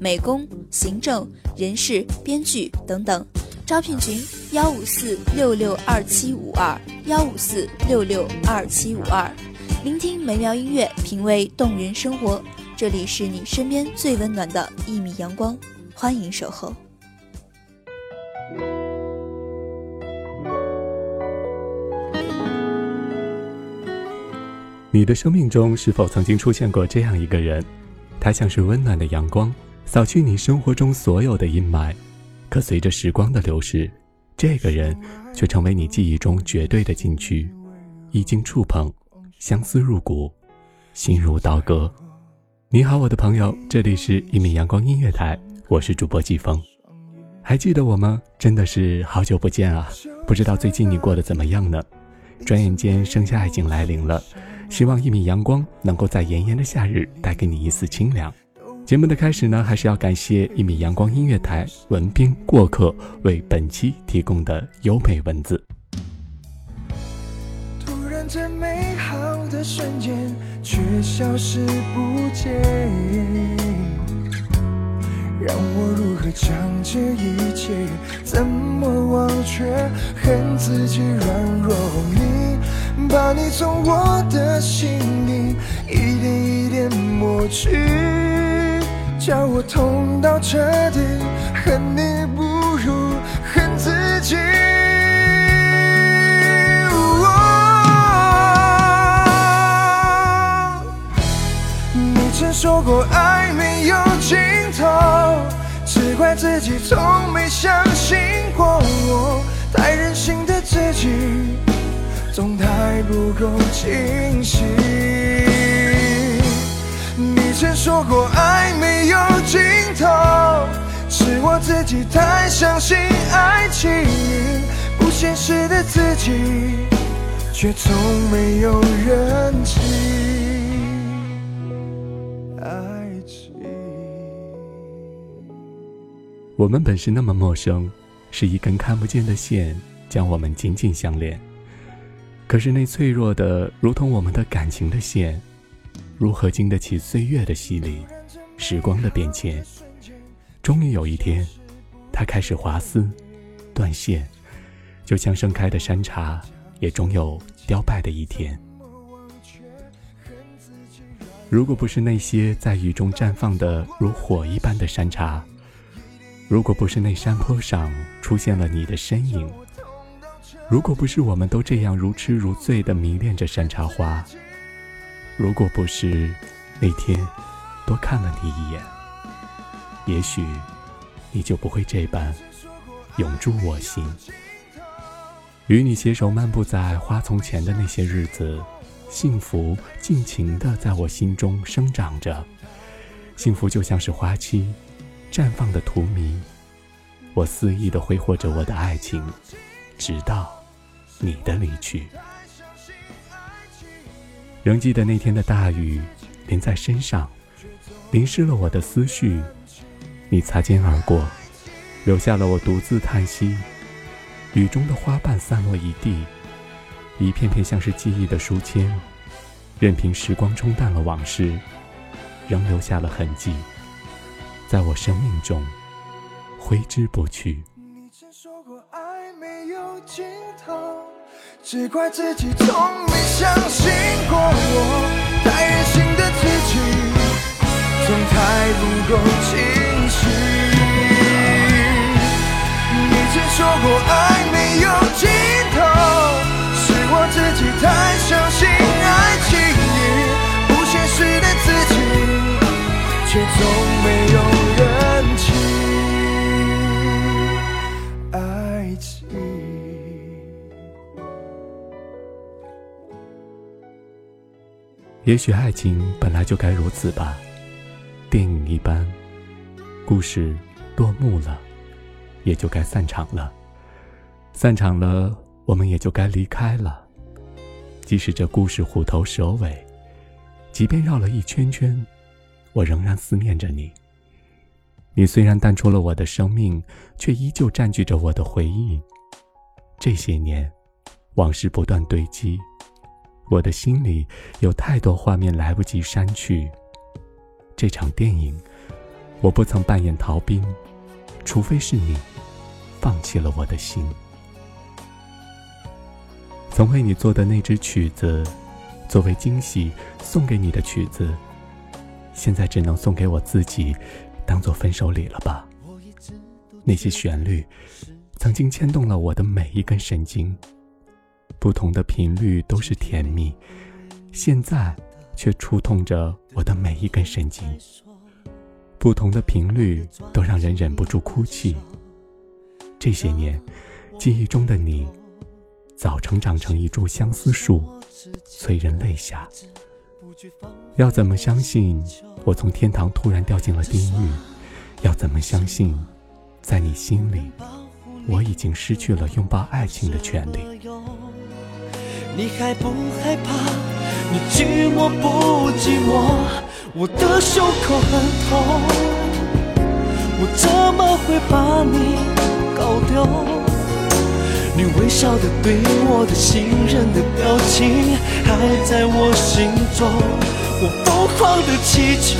美工、行政、人事、编剧等等。招聘群：幺五四六六二七五二幺五四六六二七五二。聆听美妙音乐，品味动人生活。这里是你身边最温暖的一米阳光，欢迎守候。你的生命中是否曾经出现过这样一个人？他像是温暖的阳光，扫去你生活中所有的阴霾。可随着时光的流逝，这个人却成为你记忆中绝对的禁区，一经触碰，相思入骨，心如刀割。你好，我的朋友，这里是一米阳光音乐台，我是主播季风。还记得我吗？真的是好久不见啊！不知道最近你过得怎么样呢？转眼间，盛夏已经来临了。希望一米阳光能够在炎炎的夏日带给你一丝清凉。节目的开始呢，还是要感谢一米阳光音乐台文编过客为本期提供的优美文字。突然这美好的瞬间却消失不见，让我如何将这一切怎么忘却？恨自己软弱，你把你从我的心里一点一点抹去，叫我痛到彻底，恨你不如恨自己。你曾说过爱没有尽头，只怪自己从没相信过我，太任性的自己，总太不够清醒。你曾说过爱我自己太相信爱情，不现实的自己，却从没有认清。我们本是那么陌生，是一根看不见的线将我们紧紧相连。可是那脆弱的，如同我们的感情的线，如何经得起岁月的洗礼、时光的变迁？终于有一天，它开始滑丝、断线，就像盛开的山茶，也终有凋败的一天。如果不是那些在雨中绽放的如火一般的山茶，如果不是那山坡上出现了你的身影，如果不是我们都这样如痴如醉地迷恋着山茶花，如果不是那天多看了你一眼，也许你就不会这般永驻我心。与你携手漫步在花丛前的那些日子，幸福尽情地在我心中生长着。幸福就像是花期，绽放的荼蘼。我肆意地挥霍着我的爱情，直到你的离去。仍记得那天的大雨淋在身上，淋湿了我的思绪。你擦肩而过，留下了我独自叹息。雨中的花瓣散落一地，一片片像是记忆的书签，任凭时光冲淡了往事，仍留下了痕迹，在我生命中挥之不去。你曾说过爱没有尽头，只怪自己从没相信过我，也许爱情本来就该如此吧，电影一般，故事落幕了，也就该散场了。散场了，我们也就该离开了。即使这故事虎头蛇尾，即便绕了一圈圈，我仍然思念着你。你虽然淡出了我的生命，却依旧占据着我的回忆。这些年，往事不断堆积。我的心里有太多画面来不及删去。这场电影，我不曾扮演逃兵，除非是你放弃了我的心。曾为你做的那支曲子，作为惊喜送给你的曲子，现在只能送给我自己，当做分手礼了吧。那些旋律，曾经牵动了我的每一根神经。不同的频率都是甜蜜，现在却触痛着我的每一根神经。不同的频率都让人忍不住哭泣。这些年，记忆中的你，早成长成一株相思树，催人泪下。要怎么相信我从天堂突然掉进了地狱？要怎么相信，在你心里，我已经失去了拥抱爱情的权利？你害不害怕？你寂寞不寂寞？我的胸口很痛，我怎么会把你搞丢？你微笑的对我的信任的表情还在我心中，我疯狂的祈求，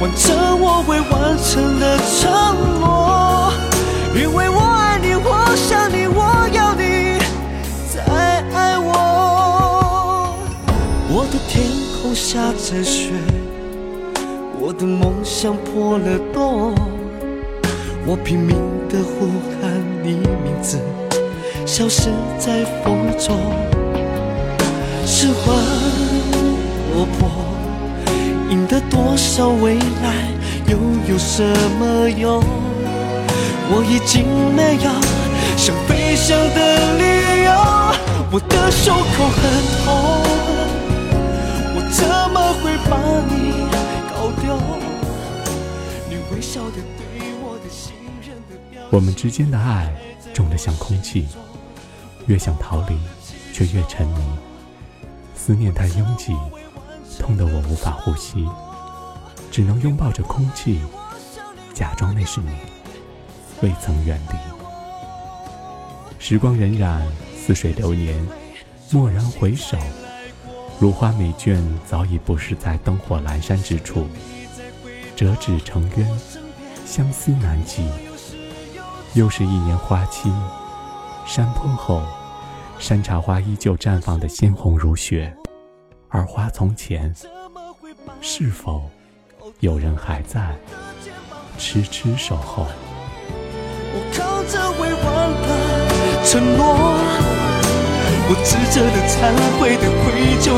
完成我未完成的承诺，因为我爱下着雪，我的梦想破了洞，我拼命的呼喊你名字，消失在风中。失魂落魄，赢得多少未来又有什么用？我已经没有想飞翔的理由，我的胸口很痛。我们之间的爱重得像空气，越想逃离，却越沉迷。思念太拥挤，痛得我无法呼吸，只能拥抱着空气，假装那是你，未曾远离。时光荏苒，似水流年，蓦然回首。如花美眷早已不是在灯火阑珊之处，折纸成冤，相思难寄。又是一年花期，山坡后，山茶花依旧绽放的鲜红如血，而花丛前，是否有人还在痴痴守候？我靠着未完的承诺。我自责的、忏悔的、愧疚